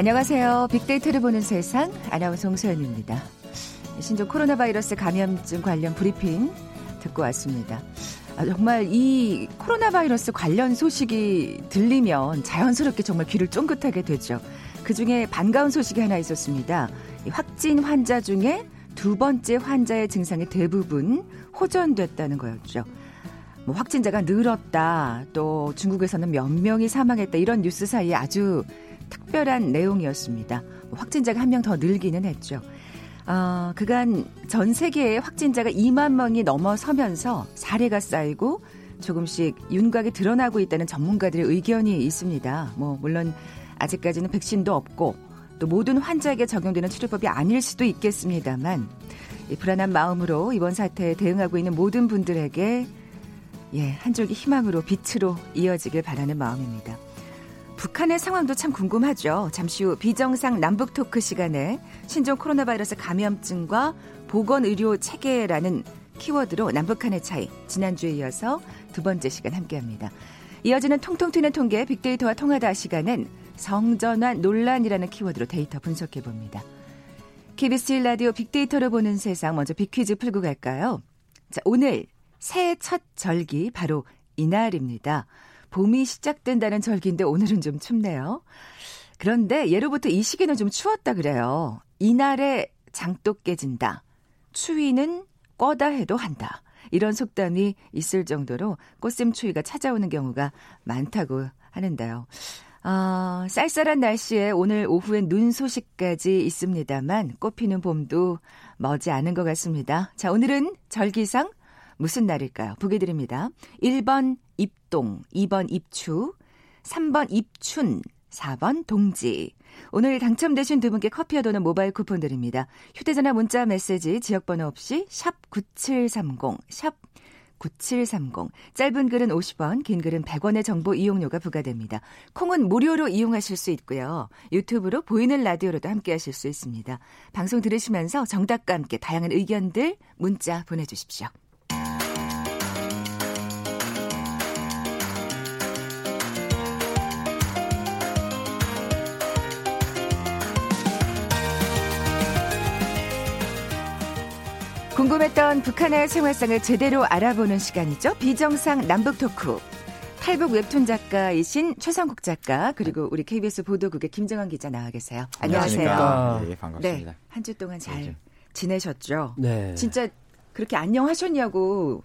안녕하세요. 빅데이터를 보는 세상 아나운서 홍소연입니다. 신종 코로나 바이러스 감염증 관련 브리핑 듣고 왔습니다. 아, 정말 이 코로나 바이러스 관련 소식이 들리면 자연스럽게 정말 귀를 쫑긋하게 되죠. 그 중에 반가운 소식이 하나 있었습니다. 확진 환자 중에 두 번째 환자의 증상이 대부분 호전됐다는 거였죠. 뭐 확진자가 늘었다, 또 중국에서는 몇 명이 사망했다, 이런 뉴스 사이에 아주 특별한 내용이었습니다. 뭐 확진자가 한 명 더 늘기는 했죠. 어, 그간 전 세계의 확진자가 2만 명이 넘어서면서 사례가 쌓이고 조금씩 윤곽이 드러나고 있다는 전문가들의 의견이 있습니다. 뭐 물론 아직까지는 백신도 없고 또 모든 환자에게 적용되는 치료법이 아닐 수도 있겠습니다만 이 불안한 마음으로 이번 사태에 대응하고 있는 모든 분들에게 예, 한 줄기 희망으로 빛으로 이어지길 바라는 마음입니다. 북한의 상황도 참 궁금하죠. 잠시 후 비정상 남북 토크 시간에 신종 코로나 바이러스 감염증과 보건 의료 체계라는 키워드로 남북한의 차이 지난주에 이어서 두 번째 시간 함께합니다. 이어지는 통통 튀는 통계 빅데이터와 통하다 시간은 성전환 논란이라는 키워드로 데이터 분석해 봅니다. KBS 1라디오 빅데이터를 보는 세상 먼저 빅퀴즈 풀고 갈까요? 자, 오늘 새해 첫 절기 바로 이날입니다. 봄이 시작된다는 절기인데 오늘은 좀 춥네요. 그런데 예로부터 이 시기는 좀 추웠다 그래요. 이날에 장독 깨진다. 추위는 꺼다 해도 한다. 이런 속담이 있을 정도로 꽃샘 추위가 찾아오는 경우가 많다고 하는데요. 어, 쌀쌀한 날씨에 오늘 오후엔 눈 소식까지 있습니다만 꽃피는 봄도 머지 않은 것 같습니다. 자, 오늘은 절기상 무슨 날일까요? 보기 드립니다. 1번 입동, 2번 입추, 3번 입춘, 4번 동지. 오늘 당첨되신 두 분께 커피와 도는 모바일 쿠폰 드립니다. 휴대전화 문자 메시지 지역번호 없이 샵 9730, 샵 9730. 짧은 글은 50원, 긴 글은 100원의 정보 이용료가 부과됩니다. 콩은 무료로 이용하실 수 있고요. 유튜브로 보이는 라디오로도 함께 하실 수 있습니다. 방송 들으시면서 정답과 함께 다양한 의견들 문자 보내 주십시오. 궁금했던 북한의 생활상을 제대로 알아보는 시간이죠. 비정상 남북 토크. 탈북 웹툰 작가이신 최상국 작가 그리고 우리 KBS 보도국의 김정환 기자 나와 계세요. 안녕하세요. 네, 반갑습니다. 네, 한 주 동안 잘 지내셨죠? 네. 진짜 그렇게 안녕하셨냐고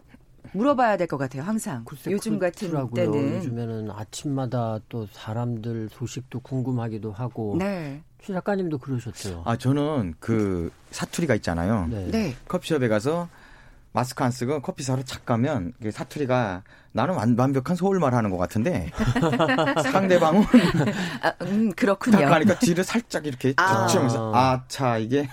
물어봐야 될 것 같아요. 항상. 글쎄, 요즘 같은. 때는 요즘에는 아침마다 또 사람들 소식도 궁금하기도 하고. 네. 최 작가님도 그러셨죠. 아 저는 그 사투리가 있잖아요. 네. 네. 커피숍에 가서 마스크 안 쓰고 커피 사러 착 가면 그 사투리가 나는 완, 완벽한 서울말 하는 것 같은데 상대방은 아, 음, 딱 그렇군요. 가니까 뒤를 살짝 이렇게 아. 쭉 치면서 아차 이게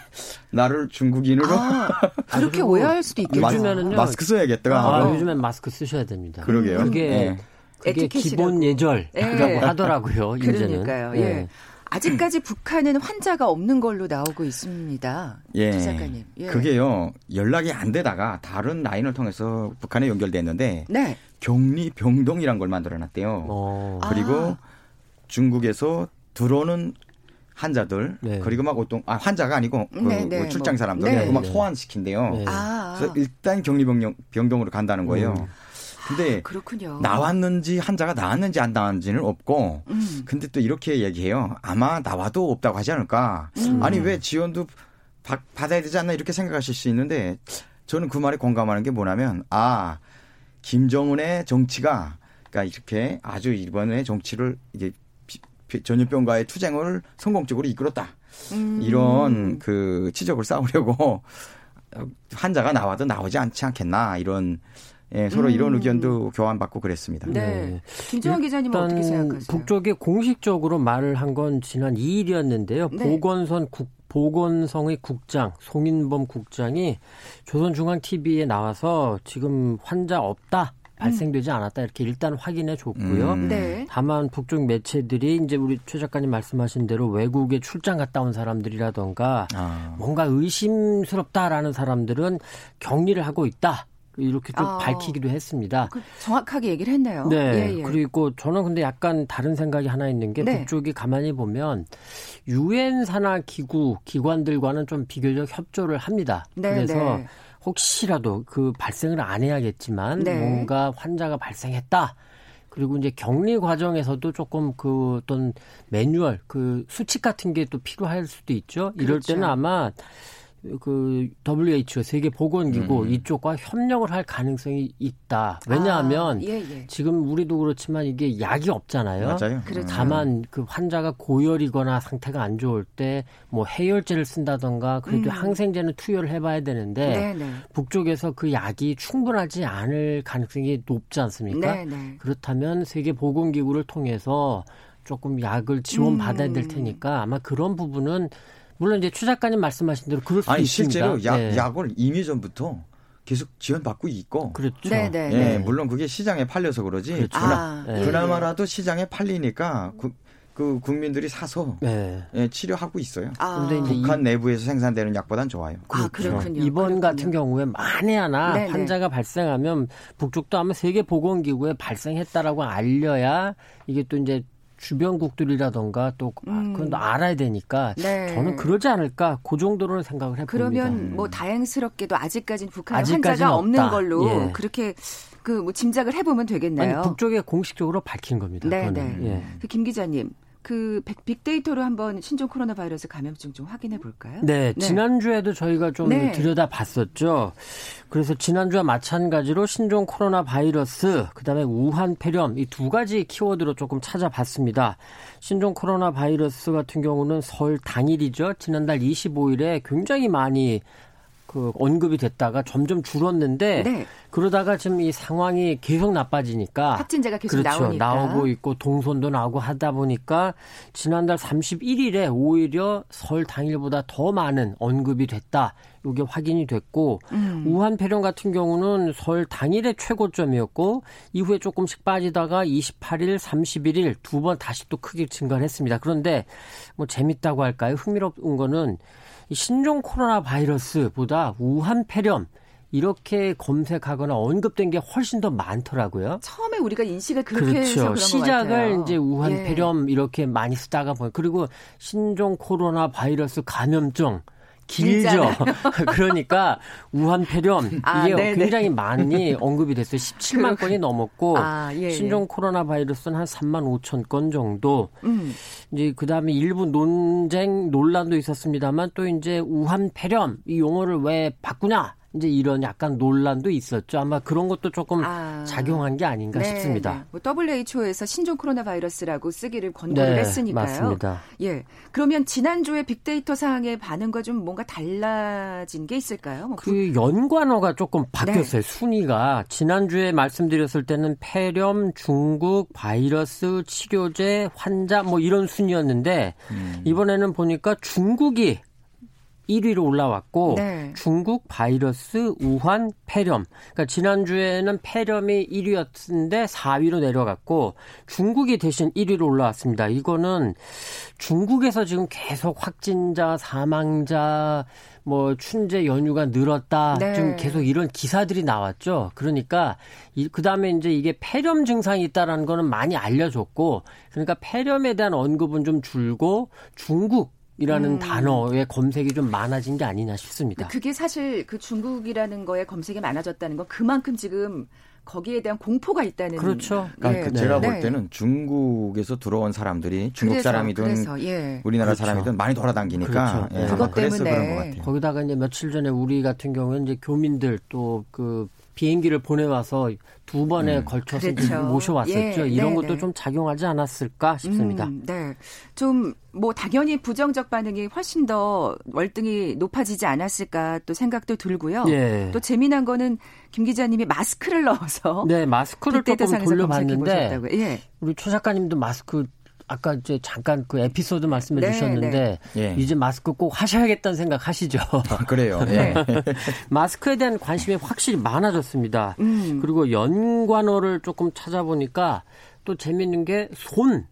나를 중국인으로 아, 그렇게 오해할 수도 있겠죠. 마스. 마스크 써야겠다. 아, 하고. 요즘엔 마스크 쓰셔야 됩니다. 그러게요. 그게 네. 그게 에티켓이라고. 기본 예절이라고 네. 하더라고요. 이제는. 그러니까요. 네. 예. 아직까지 북한은 환자가 없는 걸로 나오고 있습니다. 예. 최 작가님. 예. 그게요 연락이 안 되다가 다른 라인을 통해서 북한에 연결됐는데 네. 격리 병동이란 걸 만들어 놨대요. 어. 아. 그리고 중국에서 들어오는 환자들 네. 그리고 막 어떤 아 환자가 아니고 그, 네, 네, 그 출장 뭐, 사람들 네. 그막 네. 소환시킨대요. 네. 아. 그래서 일단 격리 병동, 병동으로 간다는 거예요. 음. 근데 그렇군요. 나왔는지 환자가 나왔는지 안 나왔는지는 없고 음. 근데 또 이렇게 얘기해요. 아마 나와도 없다고 하지 않을까. 음. 아니 왜 지원도 받, 받아야 되지 않나 이렇게 생각하실 수 있는데 저는 그 말에 공감하는 게 뭐냐면 아 김정은의 정치가 그러니까 이렇게 아주 이번에 정치를 이게 전염병과의 투쟁을 성공적으로 이끌었다. 음. 이런 그 지적을 쌓으려고 환자가 나와도 나오지 않지 않겠나 이런 예, 서로 이런 음. 의견도 교환받고 그랬습니다. 네. 네. 김정환 기자님은 일단 어떻게 생각하세요? 북쪽이 공식적으로 말을 한 건 지난 2일이었는데요. 네. 보건선 국 보건성의 국장 송인범 국장이 조선중앙TV에 나와서 지금 환자 없다 발생되지 않았다 이렇게 일단 확인해 줬고요. 음. 네. 다만 북쪽 매체들이 이제 우리 최 작가님 말씀하신 대로 외국에 출장 갔다 온 사람들이라던가 아. 뭔가 의심스럽다라는 사람들은 격리를 하고 있다. 이렇게 좀 아, 밝히기도 했습니다. 그 정확하게 얘기를 했네요. 네. 예, 예. 그리고 저는 근데 약간 다른 생각이 하나 있는 게 네. 북쪽이 가만히 보면 유엔 산하 기구 기관들과는 좀 비교적 협조를 합니다. 네, 그래서 네. 혹시라도 그 발생을 안 해야겠지만 네. 뭔가 환자가 발생했다. 그리고 이제 격리 과정에서도 조금 그 어떤 매뉴얼, 그 수칙 같은 게 또 필요할 수도 있죠. 이럴 그렇죠. 때는 아마 그 WHO 세계 보건기구 음. 이쪽과 협력을 할 가능성이 있다. 왜냐하면 아, 예, 예. 지금 우리도 그렇지만 이게 약이 없잖아요. 맞아요. 그렇죠. 다만 그 환자가 고열이거나 상태가 안 좋을 때 뭐 해열제를 쓴다던가 그래도 음. 항생제는 투여를 해봐야 되는데 네네. 네. 북쪽에서 그 약이 충분하지 않을 가능성이 높지 않습니까? 네네. 네. 그렇다면 세계 보건기구를 통해서 조금 약을 지원받아야 될 음. 테니까 아마 그런 부분은 물론 이제 추 작가님 말씀하신 대로 그럴 수 아니, 있습니다. 실제로 약, 네. 약을 이미 전부터 계속 지원받고 있고. 그렇죠. 네, 네, 예, 네. 물론 그게 시장에 팔려서 그러지. 그렇죠. 그나, 아, 네. 그나마라도 시장에 팔리니까 그, 그 국민들이 사서 네. 예, 치료하고 있어요. 아. 북한 이, 내부에서 생산되는 약보단 좋아요. 아, 그렇군요. 이번 그렇군요. 같은 경우에 만에 하나 네네. 환자가 발생하면 북쪽도 아마 세계 보건기구에 발생했다라고 알려야 이게 또 이제 주변국들이라던가 또 아, 음. 그건 또 알아야 되니까 네. 저는 그러지 않을까 그 정도로는 생각을 해봅니다. 그러면 뭐 다행스럽게도 아직까지는 북한 환자가 없다. 없는 걸로 예. 그렇게 그뭐 짐작을 해보면 되겠네요. 아니, 북쪽에 공식적으로 밝힌 겁니다. 네, 네. 예. 그김 기자님 그 빅데이터로 한번 신종 코로나 바이러스 감염증 좀 확인해 볼까요? 네, 네. 지난주에도 저희가 좀 네. 들여다 봤었죠. 그래서 지난주와 마찬가지로 신종 코로나 바이러스, 그다음에 우한 폐렴 이 두 가지 키워드로 조금 찾아봤습니다. 신종 코로나 바이러스 같은 경우는 설 당일이죠. 지난달 25일에 굉장히 많이 그 언급이 됐다가 점점 줄었는데 네. 그러다가 지금 이 상황이 계속 나빠지니까 확진자가 계속 그렇죠. 나오니까. 나오고 있고 동선도 나오고 하다 보니까 지난달 31일에 오히려 설 당일보다 더 많은 언급이 됐다. 이게 확인이 됐고 음. 우한 폐렴 같은 경우는 설 당일의 최고점이었고 이후에 조금씩 빠지다가 28일, 31일 두 번 다시 또 크게 증가를 했습니다. 그런데 뭐 재밌다고 할까요? 흥미로운 거는 신종 코로나 바이러스보다 우한 폐렴 이렇게 검색하거나 언급된 게 훨씬 더 많더라고요. 처음에 우리가 인식을 그렇게 그렇죠. 시작을 이제 우한 예. 폐렴 이렇게 많이 쓰다가 보니 그리고 신종 코로나 바이러스 감염증 길죠. 그러니까 우한 폐렴 아, 이게 네네. 굉장히 많이 언급이 됐어요. 17만 건이 넘었고 아, 예, 예, 신종 코로나 바이러스는 한 3만 5천 건 정도. 음. 이제 그다음에 일부 논쟁 논란도 있었습니다만 또 이제 우한 폐렴 이 용어를 왜 바꾸냐 이제 이런 약간 논란도 있었죠. 아마 그런 것도 조금 아. 작용한 게 아닌가 네, 싶습니다. 네. 뭐 WHO에서 신종 코로나 바이러스라고 쓰기를 권고를 네, 했으니까요. 맞습니다. 예. 그러면 지난주에 빅데이터 사항의 반응과 좀 뭔가 달라진 게 있을까요? 뭐 그 연관어가 조금 바뀌었어요. 네. 순위가 지난주에 말씀드렸을 때는 폐렴, 중국, 바이러스, 치료제, 환자 뭐 이런 순위였는데 음. 이번에는 보니까 중국이 1위로 올라왔고 네. 중국 바이러스 우한 폐렴. 그러니까 지난주에는 폐렴이 1위였는데 4위로 내려갔고 중국이 대신 1위로 올라왔습니다. 이거는 중국에서 지금 계속 확진자, 사망자, 뭐 춘제 연휴가 늘었다. 네. 좀 계속 이런 기사들이 나왔죠. 그러니까 그 다음에 이제 이게 폐렴 증상이 있다라는 거는 많이 알려졌고 그러니까 폐렴에 대한 언급은 좀 줄고 중국 이라는 음. 단어의 검색이 좀 많아진 게 아니냐 싶습니다. 그게 사실 그 중국이라는 거에 검색이 많아졌다는 건 그만큼 지금 거기에 대한 공포가 있다는 그렇죠. 그러니까 네. 제가 네. 볼 때는 중국에서 들어온 사람들이 중국 그래서, 사람이든 그래서, 예. 우리나라 그렇죠. 사람이든 많이 돌아다니니까 그렇죠. 예. 그것 때문에 그런 것 같아요. 거기다가 이제 며칠 전에 우리 같은 경우는 이제 교민들 또그 비행기를 보내와서 두 번에 음. 걸쳐서 그렇죠. 모셔왔었죠. 예, 이런 네, 것도 네. 좀 작용하지 않았을까 싶습니다. 음, 네. 좀 뭐 당연히 부정적 반응이 훨씬 더 월등히 높아지지 않았을까 또 생각도 들고요. 예. 또 재미난 거는 김 기자님이 마스크를 넣어서 네, 마스크를 조금 돌려봤는데 예. 우리 최 작가님도 마스크 아까 이제 잠깐 그 에피소드 말씀해 네, 주셨는데 네. 예. 이제 마스크 꼭 하셔야겠다는 생각 하시죠? 그래요. 네. 마스크에 대한 관심이 확실히 많아졌습니다. 음. 그리고 연관어를 조금 찾아보니까 또 재밌는 게 손,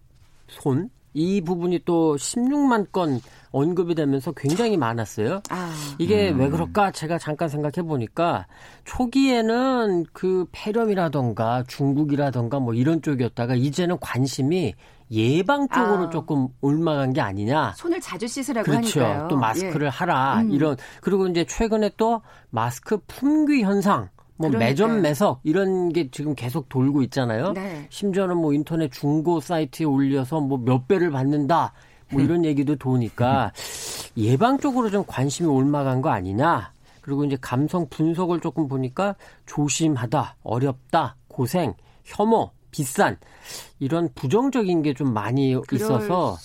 손. 이 부분이 또 16만 건 언급이 되면서 굉장히 많았어요. 아. 이게 음. 왜 그럴까 제가 잠깐 생각해 보니까 초기에는 그 폐렴이라던가 중국이라던가 뭐 이런 쪽이었다가 이제는 관심이 예방 쪽으로 아. 조금 올라간 게 아니냐. 손을 자주 씻으라고 그렇죠. 하니까요. 또 마스크를 예. 하라 음. 이런 그리고 이제 최근에 또 마스크 품귀 현상 뭐 매점 매석 이런 게 지금 계속 돌고 있잖아요. 네. 심지어는 뭐 인터넷 중고 사이트에 올려서 뭐 몇 배를 받는다. 뭐 이런 얘기도 도니까 예방 쪽으로 좀 관심이 올라간 거 아니냐. 그리고 이제 감성 분석을 조금 보니까 조심하다, 어렵다, 고생, 혐오, 비싼 이런 부정적인 게 좀 많이 있어서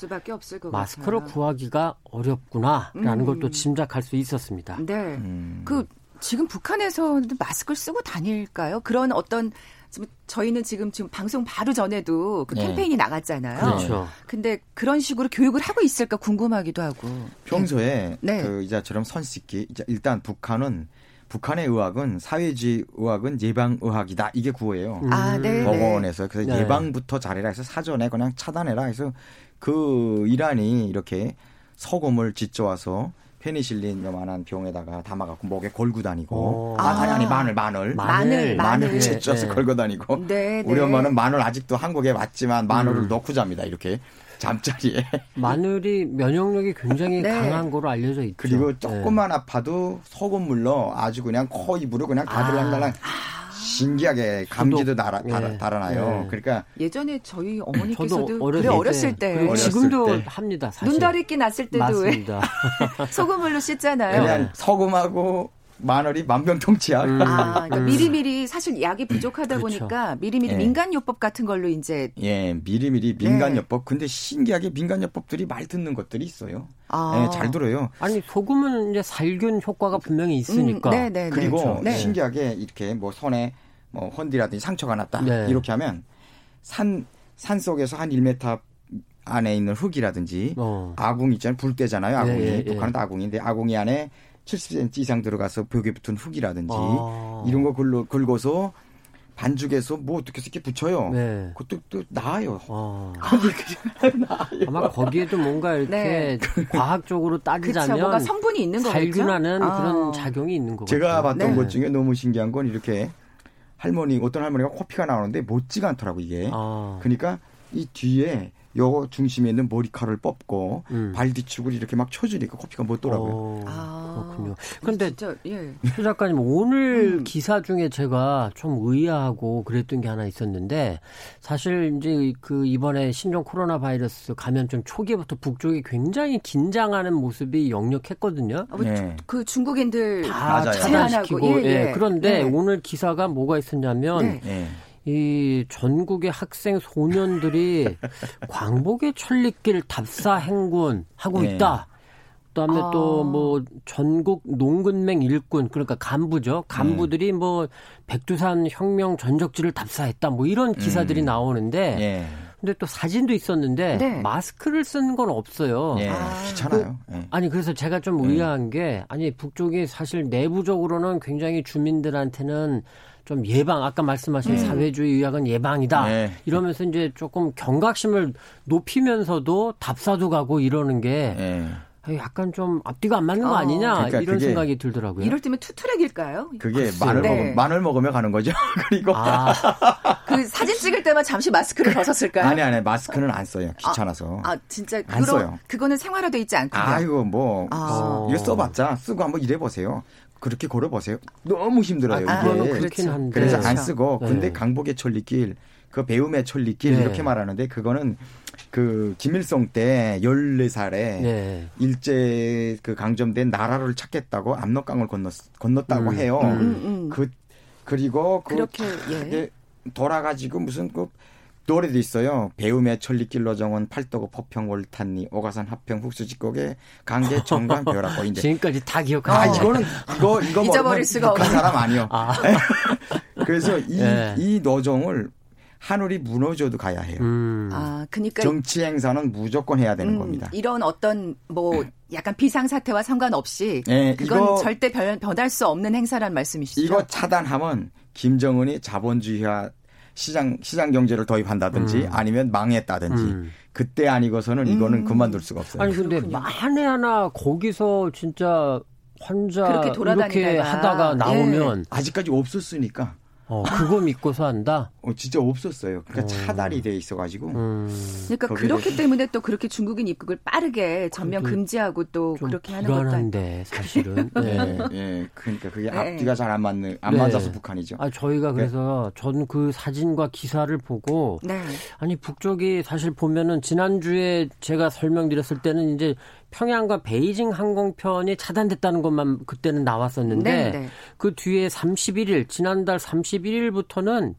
마스크를 같아요. 구하기가 어렵구나라는 음. 걸또 짐작할 수 있었습니다. 네. 음. 그 지금 북한에서 마스크를 쓰고 다닐까요? 그런 어떤 지금 저희는 지금 지금 방송 바로 전에도 그 네. 캠페인이 네. 나갔잖아요. 그렇죠. 근데 그런 식으로 교육을 하고 있을까 궁금하기도 하고. 평소에 네. 그 이자처럼 선 씻기 일단 북한은 북한의 의학은 사회주의 의학은 예방 의학이다. 이게 구호예요. 아, 네. 법원에서. 그래서 네. 예방부터 잘해라 해서 사전에 그냥 차단해라 해서 그 이란이 이렇게 소금을 짓져와서 페니실린 요만한 병에다가 담아갖고 목에 걸고 다니고. 아, 아니 아니 마늘 마늘. 마늘. 마늘. 짓져서 네. 걸고 다니고. 네, 우리 네. 엄마는 마늘 아직도 한국에 왔지만 마늘을 음. 넣고 잡니다 이렇게 잠자리에 마늘이 면역력이 굉장히 네. 강한 거로 알려져 있죠. 그리고 네. 조금만 아파도 소금물로 아주 그냥 코 입으로 그냥 다들랑달랑 아. 신기하게 감지도 달아, 달아, 예. 달아 나요. 예. 그러니까 예전에 저희 어머니께서도 그래 어렸을 때 어렸을 지금도 때. 합니다. 사실. 눈다리끼 났을 때도 맞습니다. 왜 소금물로 씻잖아요. 그냥 소금하고 마늘이 만병통치약. 음. 아, 그러니까 음. 미리미리 사실 약이 부족하다 그렇죠. 보니까 미리미리 예. 민간요법 같은 걸로 이제 예, 미리미리 민간요법. 네. 근데 신기하게 민간요법들이 말 듣는 것들이 있어요. 아. 예, 잘 들어요. 아니 소금은 이제 살균 효과가 분명히 있으니까. 음, 네, 네, 네. 그리고 그렇죠. 네. 신기하게 이렇게 뭐 손에 뭐 헌디라든지 상처가 났다 네. 이렇게 하면 산 산 속에서 한 1m 안에 있는 흙이라든지 어. 아궁 있잖아요 불때잖아요 아궁이 예, 예, 예. 북한은 아궁인데 아궁이 안에 70cm 이상 들어가서 벽에 붙은 흙이라든지 아. 이런 거 긁어, 긁어서 반죽해서 뭐 어떻게 이렇게 붙여요. 네. 그것도 또 나아요. 아. 나아요. 아마 거기에도 뭔가 이렇게 네. 과학적으로 따지자면 그쵸, 성분이 있는 거겠죠. 살균하는 아. 그런 작용이 있는 거죠. 제가 봤던 네. 것 중에 너무 신기한 건 이렇게 할머니 어떤 할머니가 코피가 나오는데 못지가 않더라고 이게. 아. 그러니까 이 뒤에 요 중심에 있는 머리카락을 뽑고 음. 발 뒤축을 이렇게 막 쳐주니까 커피가 못 돌아고요. 어, 아, 그렇군요. 그런데 예. 수 작가님 오늘 음. 기사 중에 제가 좀 의아하고 그랬던 게 하나 있었는데 사실 이제 그 이번에 신종 코로나 바이러스 감염증 초기부터 북쪽이 굉장히 긴장하는 모습이 역력했거든요. 아, 뭐 네. 그 중국인들 다 차단시키고 예, 예. 예. 그런데 네. 오늘 기사가 뭐가 있었냐면. 이 전국의 학생 소년들이 광복의 천리길 답사 행군 하고 네. 있다. 그다음에 아. 또뭐 전국 농군맹 일군 그러니까 간부죠. 간부들이 네. 뭐 백두산 혁명 전적지를 답사했다. 뭐 이런 기사들이 음. 나오는데 네. 근데 또 사진도 있었는데 네. 마스크를 쓴 건 없어요. 예, 아. 귀찮아요. 그, 예. 아니 그래서 제가 좀 의아한 게 아니 북쪽이 사실 내부적으로는 굉장히 주민들한테는 좀 예방 아까 말씀하신 음. 사회주의 의학은 예방이다 네. 이러면서 이제 조금 경각심을 높이면서도 답사도 가고 이러는 게 네. 약간 좀 앞뒤가 안 맞는 거 어. 아니냐 그러니까 이런 생각이 들더라고요. 이럴 때면 투트랙일까요? 그게 마늘 네. 먹으 마늘 먹으며 가는 거죠. 그리고 아. 그 사진 찍을 때만 잠시 마스크를 벗었을까요? 아니 아니 마스크는 안 써요. 귀찮아서. 아, 아 진짜 안 그러, 써요. 그거는 생활화돼 있지 않군요. 아이고 뭐 아. 이거 써봤자 쓰고 한번 일해 보세요. 그렇게 걸어보세요. 너무 힘들어요. 아, 이게. 그렇긴 한데. 그래서 안 그렇죠. 쓰고 네. 근데 강복의 천리길 그 배움의 천리길 네. 이렇게 말하는데 그거는 그 김일성 때 14살에 네. 일제 그 강점된 나라를 찾겠다고 압록강을 건넜, 건넜다고 음. 해요. 음, 음. 음. 그 그리고 그 그렇게 예. 돌아가지고 무슨 그 노래도 있어요. 배움의 천리길로 정원 팔도고 포평 올탄니 오가산 합평 훅수지곡에 강계 정관 벼락고 이제 지금까지 다 기억하고 아 이거는 이거 이거 잊어버릴 수가 없는 사람 아니요. 아. 그래서 이이 네. 이 노정을 하늘이 무너져도 가야 해요. 음. 아, 그니까 정치 행사는 무조건 해야 되는 음, 겁니다. 이런 어떤 뭐 약간 비상 사태와 상관없이 네, 그건 이거, 절대 변, 변할 수 없는 행사란 말씀이시죠. 이거 차단하면 김정은이 자본주의화 시장 시장 경제를 도입한다든지 음. 아니면 망했다든지 음. 그때 아니고서는 이거는 음. 그만둘 수가 없어요. 아니 근데. 만에 하나 거기서 진짜 환자 이렇게 하다가 나오면 예. 아직까지 없었으니까 어, 그거 믿고서 한다? 어, 진짜 없었어요. 그러니까 어. 차단이 돼 있어가지고. 음. 그러니까 그렇기 때문에 또 그렇게 중국인 입국을 빠르게 전면 금지하고 또 그렇게 하는 것도 불안한데 사실은. 네. 네. 그러니까 그게 네. 앞뒤가 잘 안 맞는 안 네. 맞아서 북한이죠. 아 저희가 네. 그래서 전그 사진과 기사를 보고 네. 아니 북쪽이 사실 보면은 지난주에 제가 설명드렸을 때는 이제 평양과 베이징 항공편이 차단됐다는 것만 그때는 나왔었는데 네네. 네. 그 뒤에 31일 지난달 31일부터는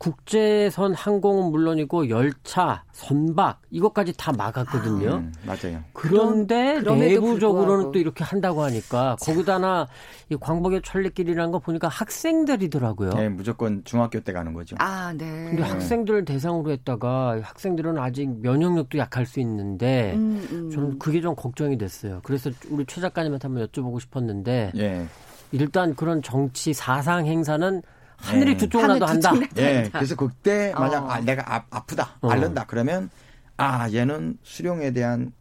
국제선 항공은 물론이고 열차, 선박 이것까지 다 막았거든요. 아, 음, 맞아요. 그런데 내부적으로는 또 이렇게 한다고 하니까 거기다나 이 광복의 천리길이라는 거 보니까 학생들이더라고요. 네, 무조건 중학교 때 가는 거죠. 아, 네. 근데 학생들을 대상으로 했다가 학생들은 아직 면역력도 약할 수 있는데 음, 음. 저는 그게 좀 걱정이 됐어요. 그래서 우리 최 작가님한테 한번 여쭤보고 싶었는데 예. 일단 그런 정치 사상 행사는 하늘이 네. 두쪽 나도 한다. 예. 그래서 그때 만약 어. 아, 내가 아, 아프다, 어. 앓는다 그러면 아 얘는 수령에 대한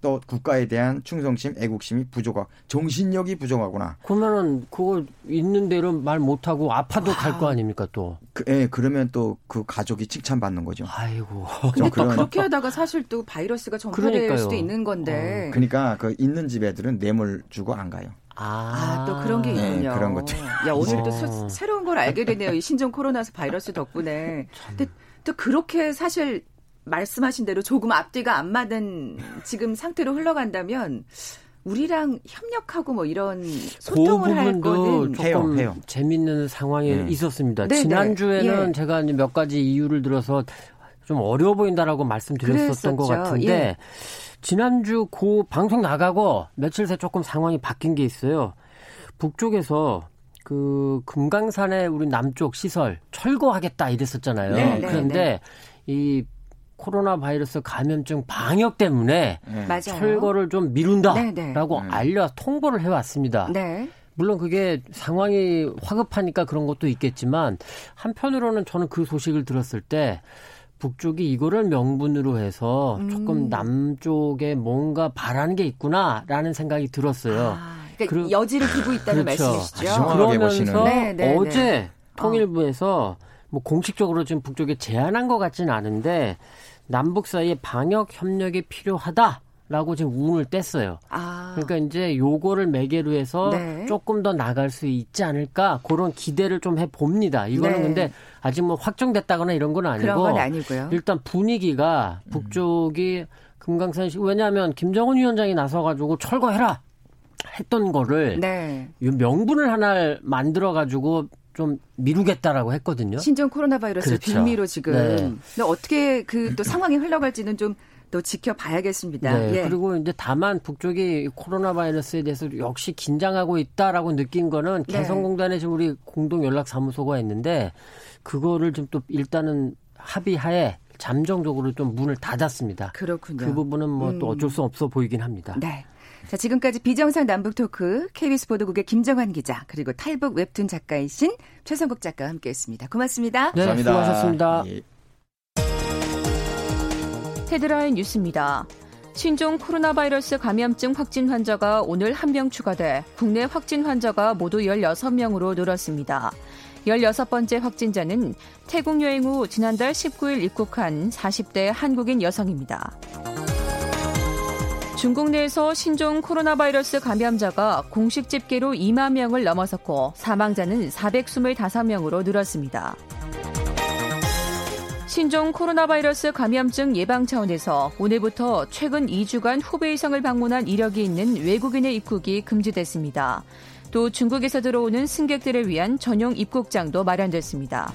또 국가에 대한 충성심, 애국심이 부족하고 정신력이 부족하구나. 그러면은 그거 있는 대로 말 못하고 아파도 아, 갈거 아닙니까 또. 그, 예, 그러면 또 그 가족이 칭찬받는 거죠. 아이고. 근데 또 그렇게 하다가 사실 또 바이러스가 전파될 그러니까요. 수도 있는 건데. 어. 그러니까 그 있는 집 애들은 뇌물 주고 안 가요. 아, 아, 또 그런 게 네, 있군요. 네, 그런 것도. 야, 오늘 또 어. 새로운 걸 알게 되네요. 이 신종 코로나 바이러스 덕분에. 근데 또 그렇게 사실 말씀하신 대로 조금 앞뒤가 안 맞은 지금 상태로 흘러간다면 우리랑 협력하고 뭐 이런 소통을 할 거는 조금 해요, 해요. 재밌는 상황이 네. 있었습니다. 네, 네. 지난주에는 예. 제가 몇 가지 이유를 들어서 좀 어려워 보인다라고 말씀드렸었던 그랬었죠. 것 같은데 예. 지난주 고 방송 나가고 며칠 새 조금 상황이 바뀐 게 있어요. 북쪽에서 그 금강산의 우리 남쪽 시설 철거하겠다 이랬었잖아요. 네, 네 그런데 네. 이 코로나 바이러스 감염증 방역 때문에 네. 철거를 좀 미룬다라고 네, 네. 알려 통보를 해왔습니다. 네. 물론 그게 상황이 화급하니까 그런 것도 있겠지만 한편으로는 저는 그 소식을 들었을 때 북쪽이 이거를 명분으로 해서 음. 조금 남쪽에 뭔가 바라는 게 있구나라는 생각이 들었어요. 아, 그러니까 여지를 두고 있다는 그렇죠. 말씀이시죠. 그러면서 네, 네, 어제 네. 통일부에서 뭐 공식적으로 지금 북쪽에 제안한 것 같지는 않은데 남북 사이에 방역 협력이 필요하다. 라고 지금 운을 뗐어요. 아. 그러니까 이제 요거를 매개로 해서 네. 조금 더 나갈 수 있지 않을까 그런 기대를 좀 해 봅니다. 이거는 네. 근데 아직 뭐 확정됐다거나 이런 건 아니고 그런 건 아니고요. 일단 분위기가 북쪽이 금강산 시 왜냐하면 김정은 위원장이 나서가지고 철거해라 했던 거를 네. 명분을 하나 만들어 가지고 좀 미루겠다라고 했거든요. 신종 코로나 바이러스 그렇죠. 빌미로 지금. 네. 근데 어떻게 그 또 상황이 흘러갈지는 좀 또 지켜봐야겠습니다. 네, 예. 그리고 이제 다만 북쪽이 코로나 바이러스에 대해서 역시 긴장하고 있다라고 느낀 거는 네. 개성공단에 지금 우리 공동 연락 사무소가 있는데 그거를 좀또 일단은 합의하에 잠정적으로 좀 문을 닫았습니다. 그렇군요. 그 부분은 뭐또 음. 어쩔 수 없어 보이긴 합니다. 네. 자, 지금까지 비정상 남북 토크 KBS 보도국의 김정환 기자 그리고 탈북 웹툰 작가이신 최성국 작가와 함께했습니다. 고맙습니다. 네, 감사합니다. 수고하셨습니다. 예. 헤드라인 뉴스입니다. 신종 코로나 바이러스 감염증 확진 환자가 오늘 한 명 추가돼 국내 확진 환자가 모두 16명으로 늘었습니다. 16번째 확진자는 태국 여행 후 지난달 19일 입국한 40대 한국인 여성입니다. 중국 내에서 신종 코로나 바이러스 감염자가 공식 집계로 2만 명을 넘어섰고 사망자는 425명으로 늘었습니다. 신종 코로나 바이러스 감염증 예방 차원에서 오늘부터 최근 2주간 후베이성을 방문한 이력이 있는 외국인의 입국이 금지됐습니다. 또 중국에서 들어오는 승객들을 위한 전용 입국장도 마련됐습니다.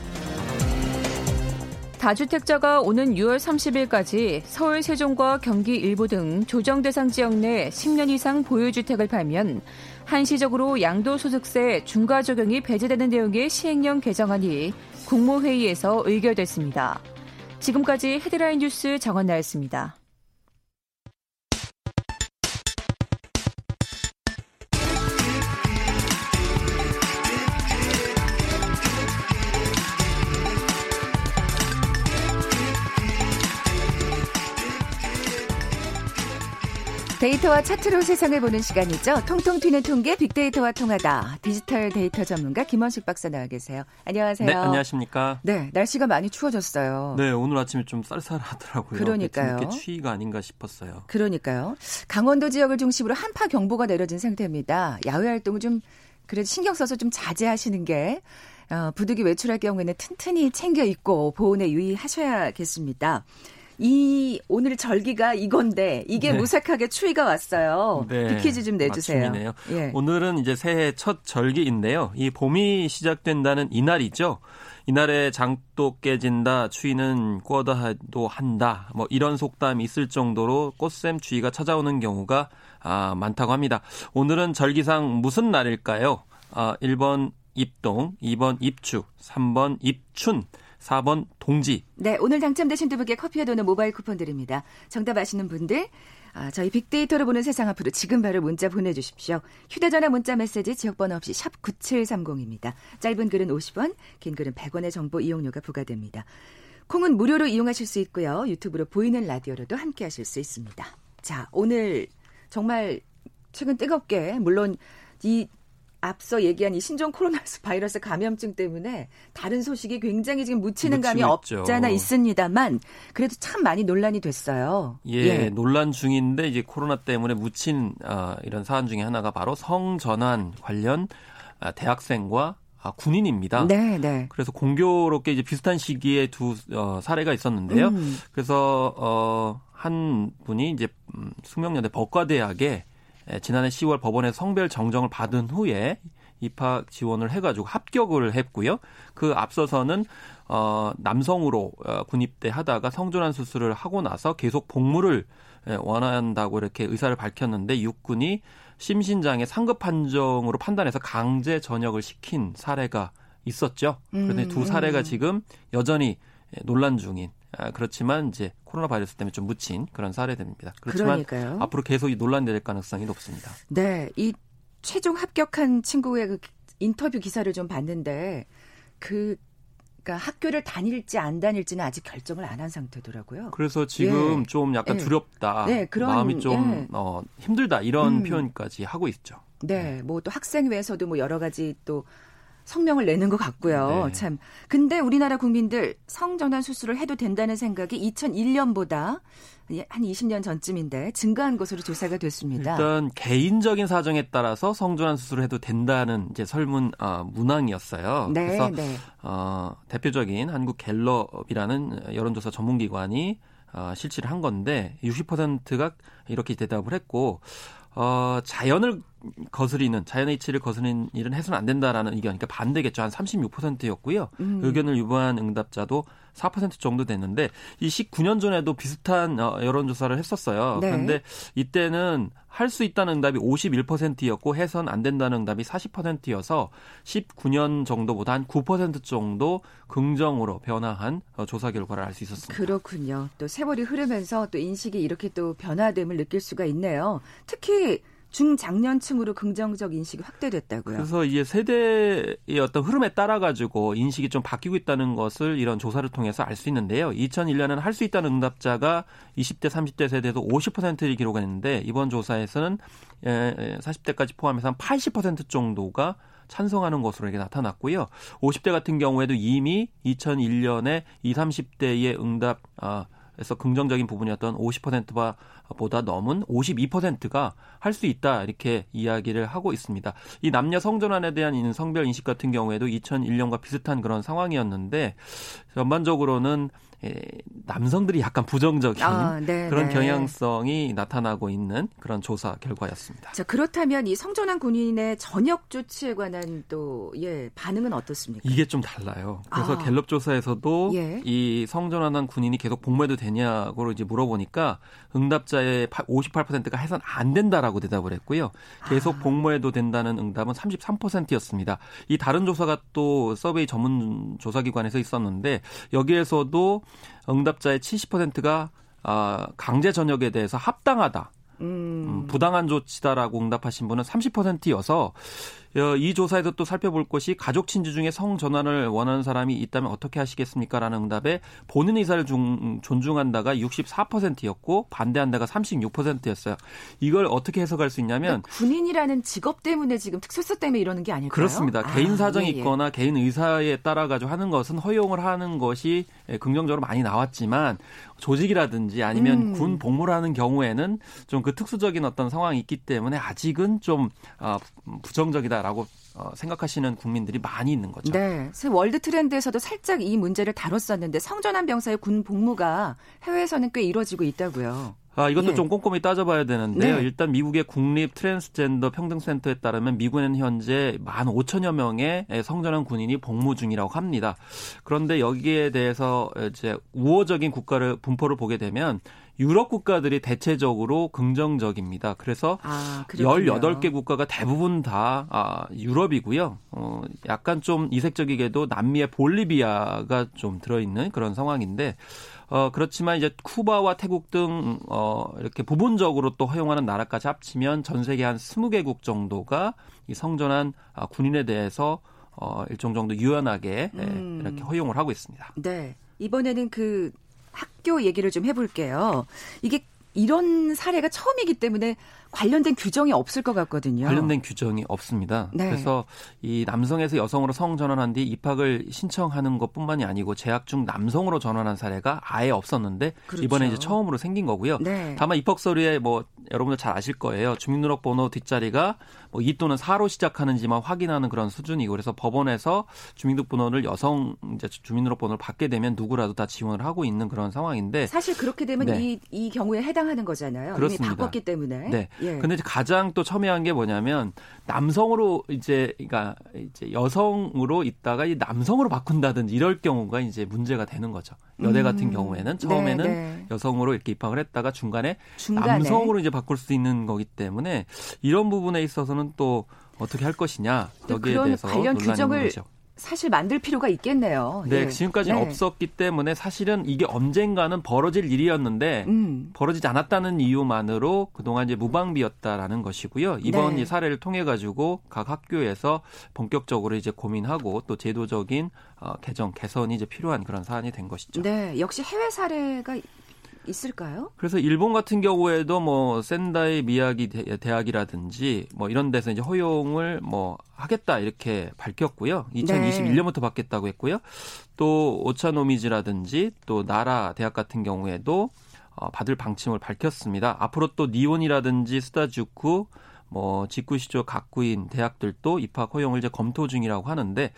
다주택자가 오는 6월 30일까지 서울 세종과 경기 일부 등 조정 대상 지역 내 10년 이상 보유주택을 팔면 한시적으로 양도소득세 중과 적용이 배제되는 내용의 시행령 개정안이 국무회의에서 의결됐습니다. 지금까지 헤드라인 뉴스 정원나였습니다. 데이터와 차트로 세상을 보는 시간이죠. 통통 튀는 통계 빅데이터와 통하다. 디지털 데이터 전문가 김원식 박사 나와 계세요. 안녕하세요. 네, 안녕하십니까. 네, 날씨가 많이 추워졌어요. 네, 오늘 아침에 좀 쌀쌀하더라고요. 그러니까요. 이렇게 추위가 아닌가 싶었어요. 그러니까요. 강원도 지역을 중심으로 한파 경보가 내려진 상태입니다. 야외 활동을 좀 그래도 신경 써서 좀 자제하시는 게 어, 부득이 외출할 경우에는 튼튼히 챙겨 입고 보온에 유의하셔야겠습니다. 이 오늘 절기가 이건데 이게 네. 무색하게 추위가 왔어요. 네, 퀴즈 좀 내주세요. 맞춤이네요. 예. 오늘은 이제 새해 첫 절기인데요. 이 봄이 시작된다는 이날이죠. 이날에 장도 깨진다, 추위는 꿔다도 한다, 뭐 이런 속담이 있을 정도로 꽃샘 추위가 찾아오는 경우가 아, 많다고 합니다. 오늘은 절기상 무슨 날일까요? 아, 1번 입동, 2번 입추, 3번 입춘, 4번 동지. 네, 오늘 당첨되신 두 분께 커피와 도는 모바일 쿠폰 드립니다. 정답 아시는 분들 아, 저희 빅데이터로 보는 세상 앞으로 지금 바로 문자 보내주십시오. 휴대전화 문자 메시지 지역번호 없이 샵 9730입니다. 짧은 글은 50원, 긴 글은 100원의 정보 이용료가 부과됩니다. 콩은 무료로 이용하실 수 있고요. 유튜브로 보이는 라디오로도 함께 하실 수 있습니다. 자, 오늘 정말 최근 뜨겁게 물론 이 앞서 얘기한 이 신종 코로나 바이러스 감염증 때문에 다른 소식이 굉장히 지금 묻히는 감이 묻히고 있죠. 없잖아 있습니다만 그래도 참 많이 논란이 됐어요. 예, 논란 중인데 이제 코로나 때문에 묻힌 아, 이런 사안 중에 하나가 바로 성전환 관련 아, 대학생과 아, 군인입니다. 네, 네. 그래서 공교롭게 이제 비슷한 시기에 두 어, 사례가 있었는데요. 음. 그래서 어, 한 분이 이제 음, 숙명여대 법과대학에 에, 지난해 10월 법원에 성별 정정을 받은 후에 입학 지원을 해가지고 합격을 했고요. 그 앞서서는 어, 남성으로 어, 군입대 하다가 성전환 수술을 하고 나서 계속 복무를 에, 원한다고 이렇게 의사를 밝혔는데 육군이 심신장애 상급 판정으로 판단해서 강제 전역을 시킨 사례가 있었죠. 그런데 음, 두 사례가 음. 지금 여전히 논란 중인 아, 그렇지만 이제 코로나 바이러스 때문에 좀 묻힌 그런 사례들입니다. 그렇지만 그러니까요. 앞으로 계속 이 논란될 가능성이 높습니다. 네, 이 최종 합격한 친구의 그 인터뷰 기사를 좀 봤는데 그 그러니까 학교를 다닐지 안 다닐지는 아직 결정을 안 한 상태더라고요. 그래서 지금 예. 좀 약간 예. 두렵다, 네, 그런, 마음이 좀 예. 어, 힘들다 이런 음. 표현까지 하고 있죠. 네, 뭐 또 학생회에서도 뭐 여러 가지 또 성명을 내는 것 같고요. 네. 참. 근데 우리나라 국민들 성전환 수술을 해도 된다는 생각이 2001년보다 한 20년 전쯤인데 증가한 것으로 조사가 됐습니다. 일단 개인적인 사정에 따라서 성전환 수술을 해도 된다는 이제 설문 어, 문항이었어요. 네, 그래서 네. 어, 대표적인 한국 갤럽이라는 여론조사 전문기관이 어, 실시를 한 건데 60%가 이렇게 대답을 했고 어, 자연을 거스리는 자연의 이치를 거스리는 일은 해서는 안 된다라는 의견, 그러니까 반대겠죠. 한 36%였고요. 음. 의견을 유보한 응답자도 4% 정도 됐는데 이 19년 전에도 비슷한 어, 여론 조사를 했었어요. 네. 그런데 이때는 할 수 있다는 응답이 51%였고 해선 안 된다는 응답이 40%여서 19년 정도보다 한 9% 정도 긍정으로 변화한 어, 조사 결과를 알 수 있었습니다. 그렇군요. 또 세월이 흐르면서 또 인식이 이렇게 또 변화됨을 느낄 수가 있네요. 특히 중장년층으로 긍정적 인식이 확대됐다고요. 그래서 이게 세대의 어떤 흐름에 따라 가지고 인식이 좀 바뀌고 있다는 것을 이런 조사를 통해서 알 수 있는데요. 2001년에는 할 수 있다는 응답자가 20대, 30대 세대에서 50%를 기록했는데 이번 조사에서는 40대까지 포함해서 한 80% 정도가 찬성하는 것으로 이렇게 나타났고요. 50대 같은 경우에도 이미 2001년에 20, 30대의 응답 아, 에서 긍정적인 부분이었던 50%가 보다 넘은 52%가 할 수 있다 이렇게 이야기를 하고 있습니다. 이 남녀 성전환에 대한 성별 인식 같은 경우에도 2001년과 비슷한 그런 상황이었는데 전반적으로는 에, 남성들이 약간 부정적인 아, 네, 그런 네. 경향성이 나타나고 있는 그런 조사 결과였습니다. 자, 그렇다면 이 성전환 군인의 전역 조치에 관한 또, 예, 반응은 어떻습니까? 이게 좀 달라요. 그래서 아. 갤럽 조사에서도 예. 이 성전환한 군인이 계속 복무해도 되냐고 이제 물어보니까 응답자의 58%가 해선 안 된다라고 대답을 했고요. 계속 아. 복무해도 된다는 응답은 33%였습니다. 이 다른 조사가 또 서베이 전문 조사기관에서 있었는데 여기에서도 응답자의 70%가 아, 강제 전역에 대해서 합당하다. 음. 음, 부당한 조치다라고 응답하신 분은 30%여서 어, 이 조사에서 또 살펴볼 것이 가족 친지 중에 성 전환을 원하는 사람이 있다면 어떻게 하시겠습니까라는 응답에 본인 의사를 중, 존중한다가 64%였고 반대한다가 36%였어요. 이걸 어떻게 해석할 수 있냐면 그러니까 군인이라는 직업 때문에 지금 특수성 때문에 이러는 게 아닐까요? 그렇습니다. 아, 개인 사정이 예, 예. 있거나 개인 의사에 따라 가지고 하는 것은 허용을 하는 것이 예, 긍정적으로 많이 나왔지만 조직이라든지 아니면 음. 군 복무를 하는 경우에는 좀 그 특수적인 어떤 상황이 있기 때문에 아직은 좀 어, 부정적이다 라고 어, 생각하시는 국민들이 많이 있는 거죠. 네. 월드 트렌드에서도 살짝 이 문제를 다뤘었는데 성전환 병사의 군 복무가 해외에서는 꽤 이루어지고 있다고요. 아, 이것도 예. 좀 꼼꼼히 따져봐야 되는데요. 네. 일단 미국의 국립 트랜스젠더 평등센터에 따르면 미국에는 현재 15,000여 명의 성전환 군인이 복무 중이라고 합니다. 그런데 여기에 대해서 이제 우호적인 국가를 분포를 보게 되면 유럽 국가들이 대체적으로 긍정적입니다. 그래서 아, 그렇군요. 18개 국가가 대부분 다 아, 유럽이고요. 어, 약간 좀 이색적이게도 남미의 볼리비아가 좀 들어있는 그런 상황인데 어, 그렇지만 이제 쿠바와 태국 등, 어, 이렇게 부분적으로 또 허용하는 나라까지 합치면 전 세계 한 20개국 정도가 이 성전환 아, 군인에 대해서 어, 일정 정도 유연하게 예, 음. 이렇게 허용을 하고 있습니다. 네. 이번에는 그 학교 얘기를 좀 해볼게요. 이게 이런 사례가 처음이기 때문에 관련된 규정이 없을 것 같거든요. 관련된 규정이 없습니다. 네. 그래서 이 남성에서 여성으로 성 전환한 뒤 입학을 신청하는 것뿐만이 아니고 재학 중 남성으로 전환한 사례가 아예 없었는데 그렇죠. 이번에 이제 처음으로 생긴 거고요. 네. 다만 입학 서류에 뭐 여러분들 잘 아실 거예요. 주민등록번호 뒷자리가 뭐2 또는 4로 시작하는지만 확인하는 그런 수준이고 그래서 법원에서 주민등록번호를 여성 이제 주민등록번호를 받게 되면 누구라도 다 지원을 하고 있는 그런 상황인데 사실 그렇게 되면 네. 이, 이 경우에 해당하는 거잖아요. 그렇습니다. 이미 바꿨기 때문에. 네. 예. 근데 이제 가장 또 첨예한 게 뭐냐면 남성으로 이제 그러니까 이제 여성으로 있다가 이 남성으로 바꾼다든지 이럴 경우가 이제 문제가 되는 거죠. 여대 음. 같은 경우에는 처음에는 네, 네. 여성으로 이렇게 입학을 했다가 중간에, 중간에. 남성으로 이제 바꿀 수 있는 거기 때문에 이런 부분에 있어서는 또 어떻게 할 것이냐 또 여기에 대해서 관련 논란이 규정을 거죠. 사실 만들 필요가 있겠네요. 네, 예. 지금까지는 네. 없었기 때문에 사실은 이게 언젠가는 벌어질 일이었는데 음. 벌어지지 않았다는 이유만으로 그동안 이제 무방비였다라는 것이고요. 이번 네. 이 사례를 통해 가지고 각 학교에서 본격적으로 이제 고민하고 또 제도적인 어, 개정 개선이 이제 필요한 그런 사안이 된 것이죠. 네, 역시 해외 사례가 있을까요? 그래서 일본 같은 경우에도 뭐 센다이 미야기 대- 대학이라든지 뭐 이런 데서 이제 허용을 뭐 하겠다 이렇게 밝혔고요. 네. 2021년부터 받겠다고 했고요. 또 오차노미즈라든지 또 나라 대학 같은 경우에도 어, 받을 방침을 밝혔습니다. 앞으로 또 니혼이라든지 쓰다주쿠 뭐 지쿠시 조가쿠인 대학들도 입학 허용을 이제 검토 중이라고 하는데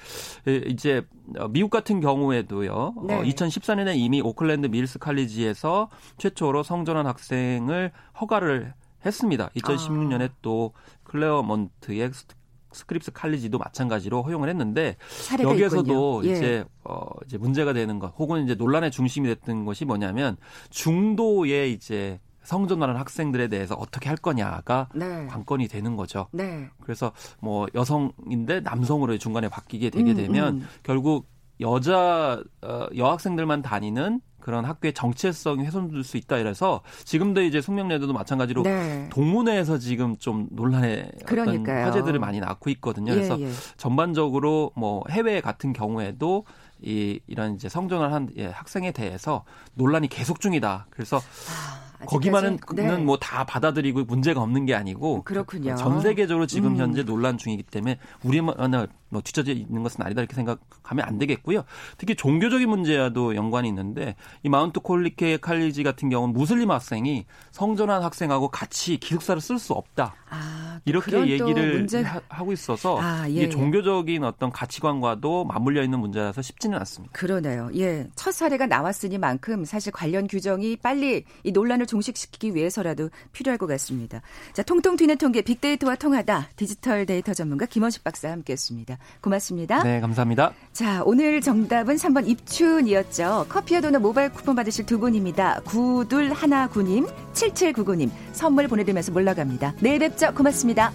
에, 이제 어, 미국 같은 경우에도요. 네. 어, 2014년에 이미 오클랜드 밀스 칼리지에서 최초로 성전환 학생을 허가를 했습니다. 2016년에 또 클레어먼트의 스- 스크립스 칼리지도 마찬가지로 허용을 했는데 여기에서도. 예. 이제 어 이제 문제가 되는 것 혹은 이제 논란의 중심이 됐던 것이 뭐냐면 중도에 이제 성전환한 학생들에 대해서 어떻게 할 거냐가 네. 관건이 되는 거죠. 네. 그래서 뭐 여성인데 남성으로 중간에 바뀌게 되게 음, 되면 음. 결국 여자 어, 여학생들만 다니는 그런 학교의 정체성이 훼손될 수 있다 이래서 지금도 이제 숙명여대도 마찬가지로 네. 동문회에서 지금 좀 논란의 어떤 그러니까요. 화제들을 많이 낳고 있거든요. 예, 그래서 예. 전반적으로 뭐 해외 같은 경우에도 이 이런 이제 성전을 한 예, 학생에 대해서 논란이 계속 중이다. 그래서 아, 거기만은 아직까지? 네. 뭐다 받아들이고 문제가 없는 게 아니고 그렇군요. 전 세계적으로 지금 음. 현재 논란 중이기 때문에 우리만 뭐 뒤처져 있는 것은 아니다 이렇게 생각하면 안 되겠고요. 특히 종교적인 문제와도 연관이 있는데 이 마운트 콜리케 칼리지 같은 경우는 무슬림 학생이 성전환 학생하고 같이 기숙사를 쓸 수 없다. 아, 또 이렇게 얘기를 문제... 하, 고 있어서 아, 예, 이게 예. 종교적인 어떤 가치관과도 맞물려 있는 문제라서 쉽지는 않습니다. 그러네요. 예. 첫 사례가 나왔으니만큼 사실 관련 규정이 빨리 이 논란을 종식시키기 위해서라도 필요할 것 같습니다. 자, 통통 튀는 통계 빅데이터와 통하다 디지털 데이터 전문가 김원식 박사 함께 했습니다. 고맙습니다. 네, 감사합니다. 자, 오늘 정답은 3번 입춘이었죠. 커피와 도넛 모바일 쿠폰 받으실 두 분입니다. 구둘 하나 구님, 7799님 선물 보내드리면서 몰라갑니다. 내일 뵙죠. 고맙습니다.